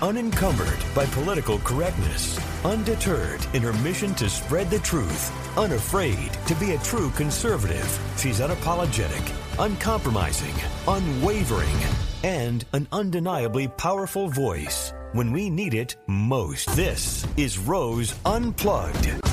Unencumbered by political correctness, undeterred in her mission to spread the truth, unafraid to be a true conservative, she's unapologetic, uncompromising, unwavering, and an undeniably powerful voice when we need it most. This is Rose Unplugged.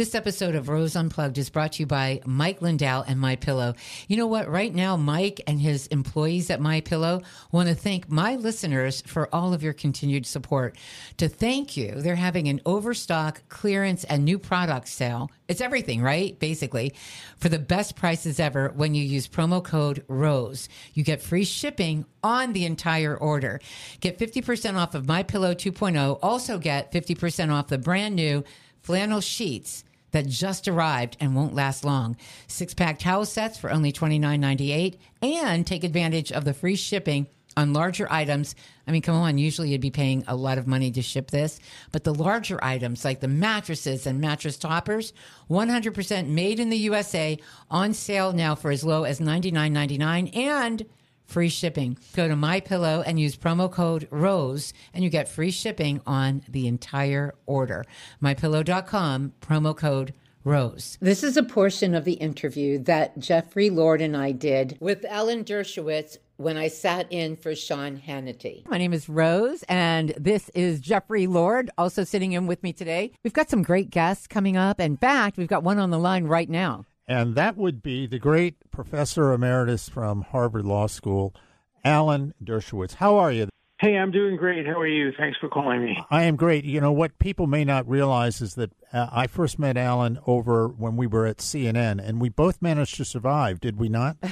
This episode of Rose Unplugged is brought to you by Mike Lindell and My Pillow. You know what? Right now, Mike and his employees at My Pillow want to thank my listeners for all of your continued support. To thank you, they're having an overstock, clearance, and new product sale. It's everything, right? Basically, for the best prices ever when you use promo code ROSE. You get free shipping on the entire order. Get 50% off of My Pillow 2.0. Also get 50% off the brand new flannel sheets that just arrived and won't last long. Six pack towel sets for only $29.98 and take advantage of the free shipping on larger items. I mean, come on, usually you'd be paying a lot of money to ship this, but the larger items like the mattresses and mattress toppers, 100% made in the USA, on sale now for as low as $99.99 and free shipping. Go to My Pillow and use promo code ROSE and you get free shipping on the entire order. MyPillow.com, promo code Rose. This is a portion of the interview that Jeffrey Lord and I did with Alan Dershowitz when I sat in for Sean Hannity. My name is Rose, and this is Jeffrey Lord, also sitting in with me today. We've got some great guests coming up. In fact, we've got one on the line right now and that would be the great professor emeritus from Harvard Law School, Alan Dershowitz. How are you? Hey, I'm doing great. How are you? Thanks for calling me. I am great. You know, what people may not realize is that uh, I first met Alan over when we were at CNN, and we both managed to survive, did we not?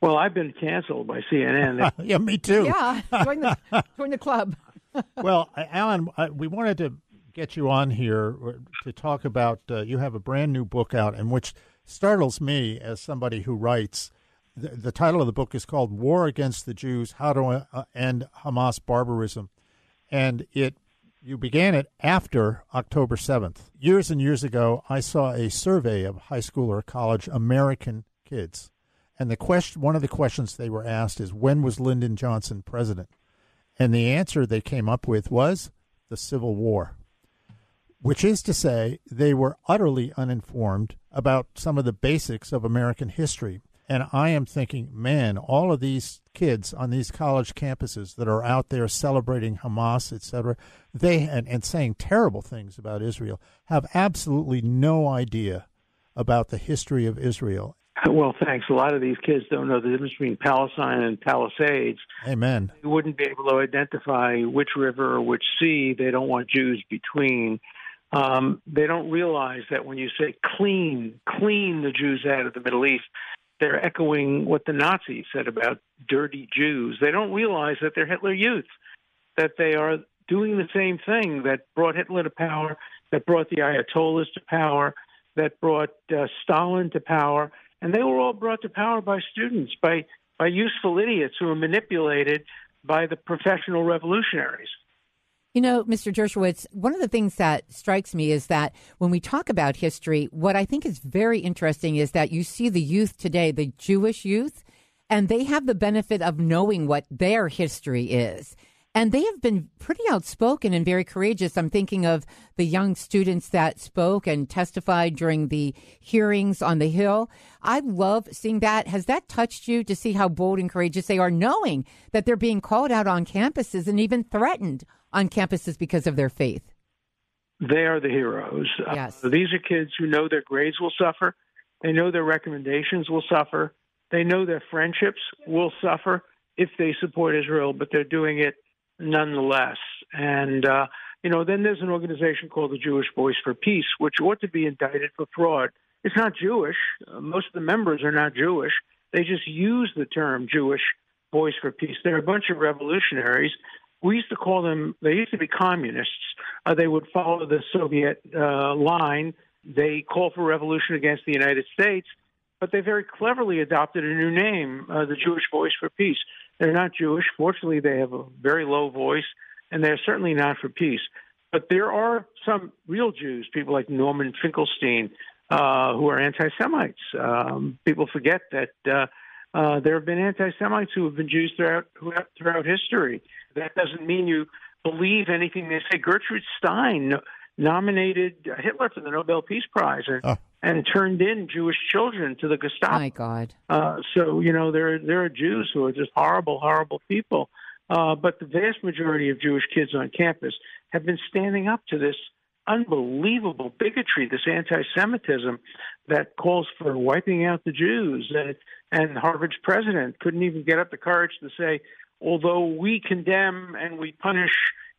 Well, I've been canceled by CNN. yeah, me too. Yeah, join the, join the club. well, Alan, uh, we wanted to get you on here to talk about uh, you have a brand new book out in which startles me as somebody who writes. The, the title of the book is called War Against the Jews How to uh, End Hamas Barbarism. And it you began it after October 7th. Years and years ago, I saw a survey of high school or college American kids. And the question one of the questions they were asked is when was Lyndon Johnson president? And the answer they came up with was the Civil War which is to say, they were utterly uninformed about some of the basics of American history. And I am thinking, man, all of these kids on these college campuses that are out there celebrating Hamas, etc., they and, and saying terrible things about Israel have absolutely no idea about the history of Israel. Well, thanks. A lot of these kids don't know the difference between Palestine and Palisades. Amen. They wouldn't be able to identify which river or which sea they don't want Jews between. Um, they don't realize that when you say clean, clean the Jews out of the Middle East, they're echoing what the Nazis said about dirty Jews. They don't realize that they're Hitler Youth, that they are doing the same thing that brought Hitler to power, that brought the Ayatollahs to power, that brought uh, Stalin to power, and they were all brought to power by students, by by useful idiots who were manipulated by the professional revolutionaries. You know, Mr. Dershowitz, one of the things that strikes me is that when we talk about history, what I think is very interesting is that you see the youth today, the Jewish youth, and they have the benefit of knowing what their history is. And they have been pretty outspoken and very courageous. I'm thinking of the young students that spoke and testified during the hearings on the Hill. I love seeing that. Has that touched you to see how bold and courageous they are, knowing that they're being called out on campuses and even threatened on campuses because of their faith? They are the heroes. Uh, yes. Uh, these are kids who know their grades will suffer. They know their recommendations will suffer. They know their friendships will suffer if they support Israel, but they're doing it nonetheless. And, uh, you know, then there's an organization called the Jewish Voice for Peace, which ought to be indicted for fraud. It's not Jewish. Uh, most of the members are not Jewish. They just use the term Jewish Voice for Peace. They're a bunch of revolutionaries we used to call them, they used to be communists. Uh, they would follow the Soviet uh, line. They call for revolution against the United States, but they very cleverly adopted a new name, uh, the Jewish Voice for Peace. They're not Jewish. Fortunately, they have a very low voice, and they're certainly not for peace. But there are some real Jews, people like Norman Finkelstein, uh, who are anti Semites. Um, people forget that uh, Uh, there have been anti-Semites who have been Jews throughout throughout history. That doesn't mean you believe anything they say. Gertrude Stein nominated Hitler for the Nobel Peace Prize and. And turned in Jewish children to the Gestapo. My God! Uh, so you know there there are Jews who are just horrible, horrible people. Uh, but the vast majority of Jewish kids on campus have been standing up to this unbelievable bigotry, this anti-Semitism that calls for wiping out the Jews. And, and Harvard's president couldn't even get up the courage to say, although we condemn and we punish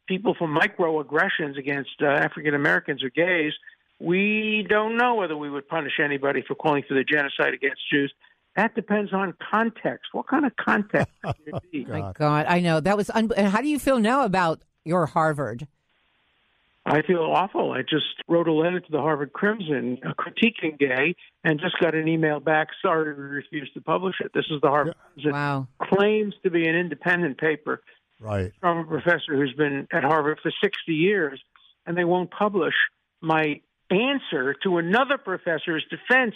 people for microaggressions against uh, African Americans or gays, we don't know whether we would punish anybody for calling for the genocide against Jews. That depends on context. What kind of context? oh, My God, I know that was. Un- and how do you feel now about your Harvard? I feel awful. I just wrote a letter to the Harvard Crimson critiquing gay and just got an email back. Sorry, we refused to publish it. This is the Harvard Crimson. Wow. Claims to be an independent paper. Right. From a professor who's been at Harvard for 60 years, and they won't publish my answer to another professor's defense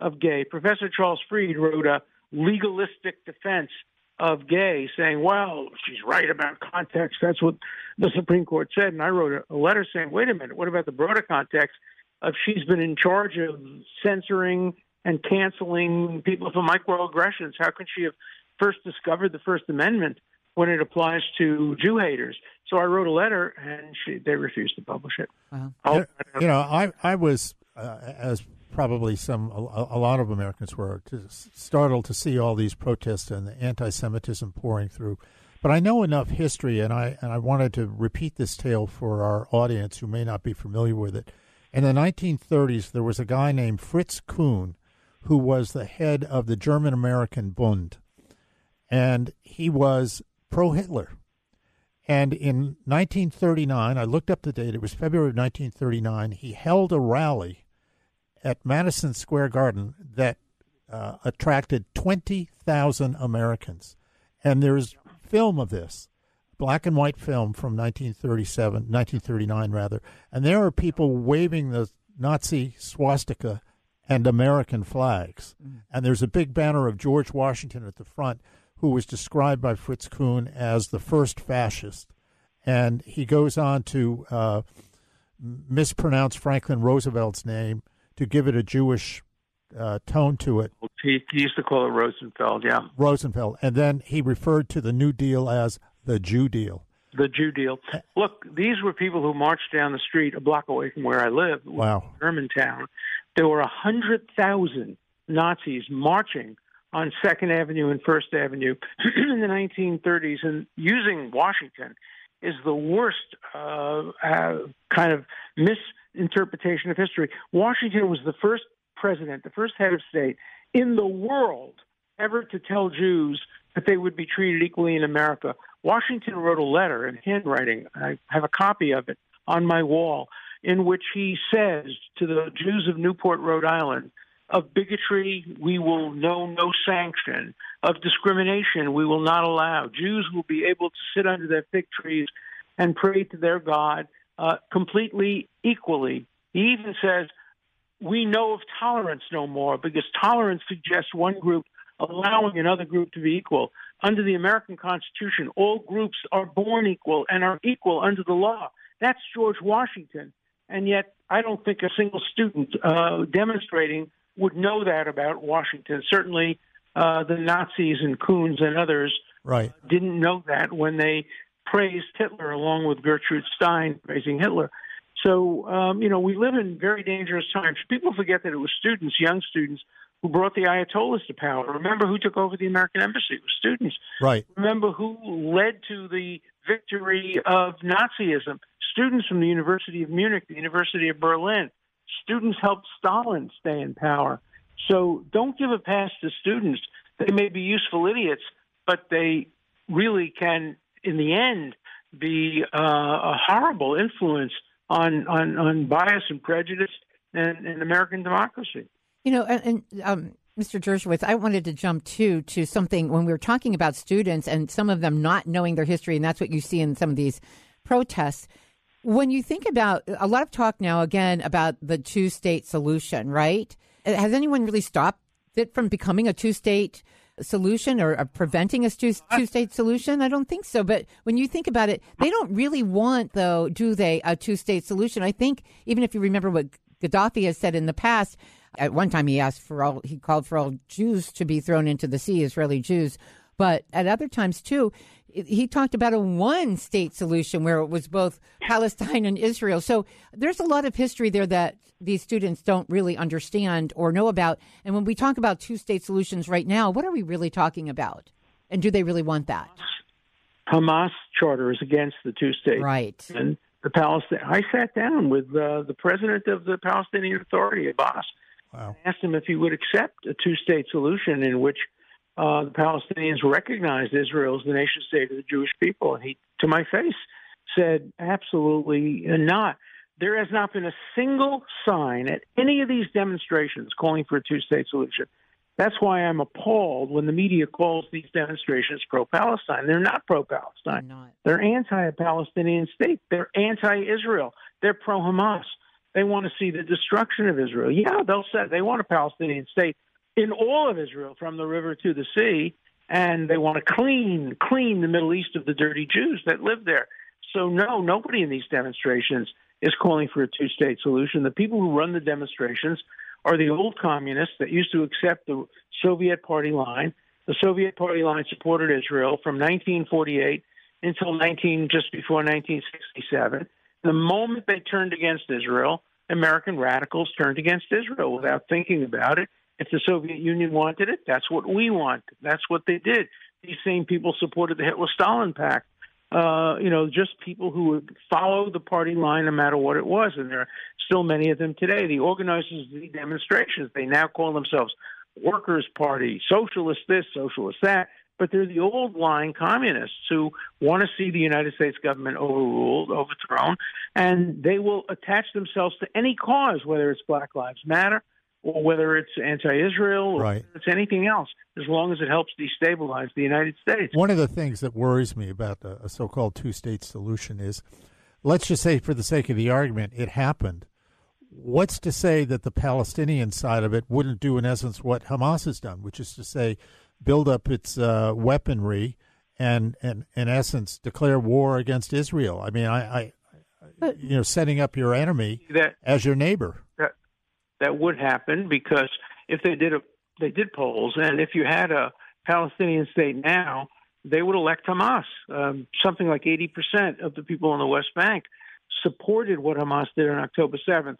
of gay. Professor Charles Fried wrote a legalistic defense of gay, saying, well, she's right about context. That's what the Supreme Court said. And I wrote a, letter saying, wait a minute, what about the broader context of she's been in charge of censoring and canceling people for microaggressions? How can she have first discovered the First Amendment when it applies to Jew haters? So I wrote a letter, and she, they refused to publish it. Wow. You know, I I was uh, as probably some a, a, lot of Americans were to, startled to see all these protests and the anti-Semitism pouring through. But I know enough history, and I and I wanted to repeat this tale for our audience who may not be familiar with it. In the 1930s, there was a guy named Fritz Kuhn, who was the head of the German American Bund, and he was pro-Hitler. And in 1939, I looked up the date. It was February of 1939. He held a rally at Madison Square Garden that uh, attracted 20,000 Americans. And there's film of this, black and white film from 1937, 1939 rather. And there are people waving the Nazi swastika and American flags. Mm. And there's a big banner of George Washington at the front, who was described by Fritz Kuhn as the first fascist. And he goes on to uh, mispronounce Franklin Roosevelt's name to give it a Jewish uh, tone to it. He, he, used to call it Rosenfeld, yeah. Rosenfeld. And then he referred to the New Deal as the Jew deal. The Jew deal. Look, these were people who marched down the street a block away from where I live, wow. Germantown. There were a 100,000 Nazis marching on Second Avenue and First Avenue in the 1930s and using Washington is the worst uh, uh, kind of misinterpretation of history. Washington was the first president, the first head of state in the world ever to tell Jews that they would be treated equally in America. Washington wrote a letter in handwriting. I have a copy of it on my wall in which he says to the Jews of Newport, Rhode Island, of bigotry, we will know no sanction. Of discrimination, we will not allow. Jews will be able to sit under their fig trees and pray to their God uh, completely equally. He even says, we know of tolerance no more because tolerance suggests one group allowing another group to be equal. Under the American Constitution, all groups are born equal and are equal under the law. That's George Washington. And yet, I don't think a single student uh, demonstrating would know that about Washington. Certainly, uh, the Nazis and Kuhns and others right. didn't know that when they praised Hitler along with Gertrude Stein praising Hitler. So, um, you know, we live in very dangerous times. People forget that it was students, young students, who brought the Ayatollahs to power. Remember who took over the American embassy? It was students. Right. Remember who led to the victory of Nazism? Students from the University of Munich, the University of Berlin. Students helped Stalin stay in power. So don't give a pass to students. They may be useful idiots, but they really can in the end, be uh, a horrible influence on, on, on bias and prejudice and, and American democracy. You know, and, and um, Mr. Dershowitz, I wanted to jump too to something when we were talking about students and some of them not knowing their history, and that's what you see in some of these protests. When you think about a lot of talk now again about the two state solution, right? Uh, has anyone really stopped it from becoming a two state solution or, or preventing a two state solution? I don't think so. But when you think about it, they don't really want, though, do they, a two state solution? I think even if you remember what Gaddafi has said in the past, at one time he asked for all, he called for all Jews to be thrown into the sea, Israeli Jews. But at other times, too, he talked about a one state solution where it was both Palestine and Israel. So there's a lot of history there that these students don't really understand or know about. And when we talk about two state solutions right now, what are we really talking about? And do they really want that? Hamas charter is against the two states. Right. And the Palestine. I sat down with uh, the president of the Palestinian Authority, Abbas. Wow. asked him if he would accept a two state solution in which uh, the Palestinians recognized Israel as the nation state of the Jewish people. And he, to my face, said, absolutely not. There has not been a single sign at any of these demonstrations calling for a two state solution. That's why I'm appalled when the media calls these demonstrations pro Palestine. They're not pro Palestine. They're anti Palestinian state. They're anti Israel. They're pro Hamas. They want to see the destruction of Israel. Yeah, they'll say they want a Palestinian state in all of Israel from the river to the sea, and they want to clean clean the Middle East of the dirty Jews that live there. So no, nobody in these demonstrations is calling for a two-state solution. The people who run the demonstrations are the old communists that used to accept the Soviet party line. The Soviet party line supported Israel from 1948 until 19 just before 1967. The moment they turned against Israel, American radicals turned against Israel without thinking about it if the Soviet Union wanted it, that's what we want. That's what they did. These same people supported the Hitler Stalin Pact. Uh, you know, just people who would follow the party line no matter what it was. And there are still many of them today. The organizers of the demonstrations, they now call themselves Workers' Party, Socialist this, Socialist that. But they're the old line communists who want to see the United States government overruled, overthrown, and they will attach themselves to any cause, whether it's Black Lives Matter, or whether it's anti-Israel or right. it's anything else, as long as it helps destabilize the United States. One of the things that worries me about a so-called two-state solution is, let's just say, for the sake of the argument, it happened. What's to say that the Palestinian side of it wouldn't do, in essence, what Hamas has done, which is to say, build up its uh, weaponry and, and, in essence, declare war against Israel? I mean, I, I you know, setting up your enemy that, as your neighbor that would happen because if they did a they did polls, and if you had a Palestinian state now, they would elect Hamas. Um, something like 80% of the people on the West Bank supported what Hamas did on October 7th.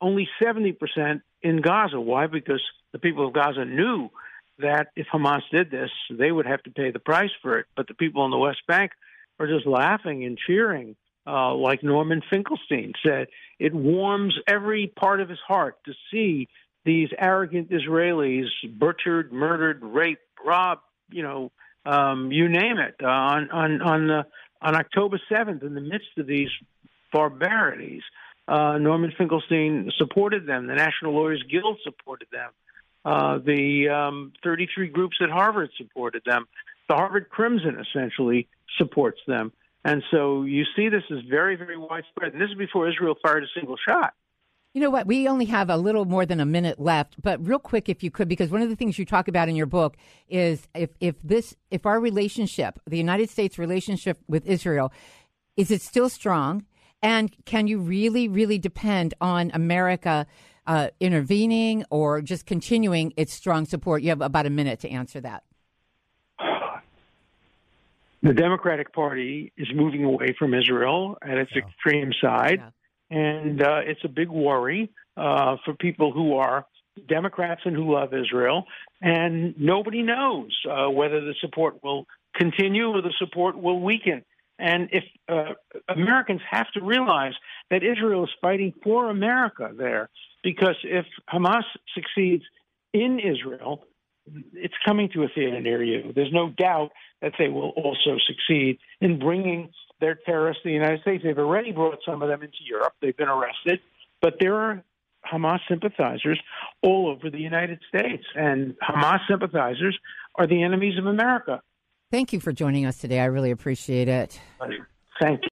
Only 70% in Gaza. Why? Because the people of Gaza knew that if Hamas did this, they would have to pay the price for it. But the people on the West Bank are just laughing and cheering uh, like Norman Finkelstein said, it warms every part of his heart to see these arrogant Israelis butchered, murdered, raped, robbed, you know, um, you name it, uh, on on on the on October seventh, in the midst of these barbarities. Uh, Norman Finkelstein supported them. The National Lawyers Guild supported them. Uh, the um, 33 groups at Harvard supported them. The Harvard Crimson essentially supports them. And so you see this is very, very widespread. And this is before Israel fired a single shot. You know what? We only have a little more than a minute left, but real quick, if you could, because one of the things you talk about in your book is if, if this, if our relationship, the United States relationship with Israel, is it still strong? And can you really, really depend on America uh, intervening or just continuing its strong support? You have about a minute to answer that the Democratic Party is moving away from Israel at its yeah. extreme side, yeah. and uh, it's a big worry uh, for people who are Democrats and who love Israel. And nobody knows uh, whether the support will continue or the support will weaken. And if uh, Americans have to realize that Israel is fighting for America there, because if Hamas succeeds in Israel, it's coming to a theater near you. There's no doubt that they will also succeed in bringing their terrorists to the United States. They've already brought some of them into Europe. They've been arrested, but there are Hamas sympathizers all over the United States, and Hamas sympathizers are the enemies of America. Thank you for joining us today. I really appreciate it. Thank you.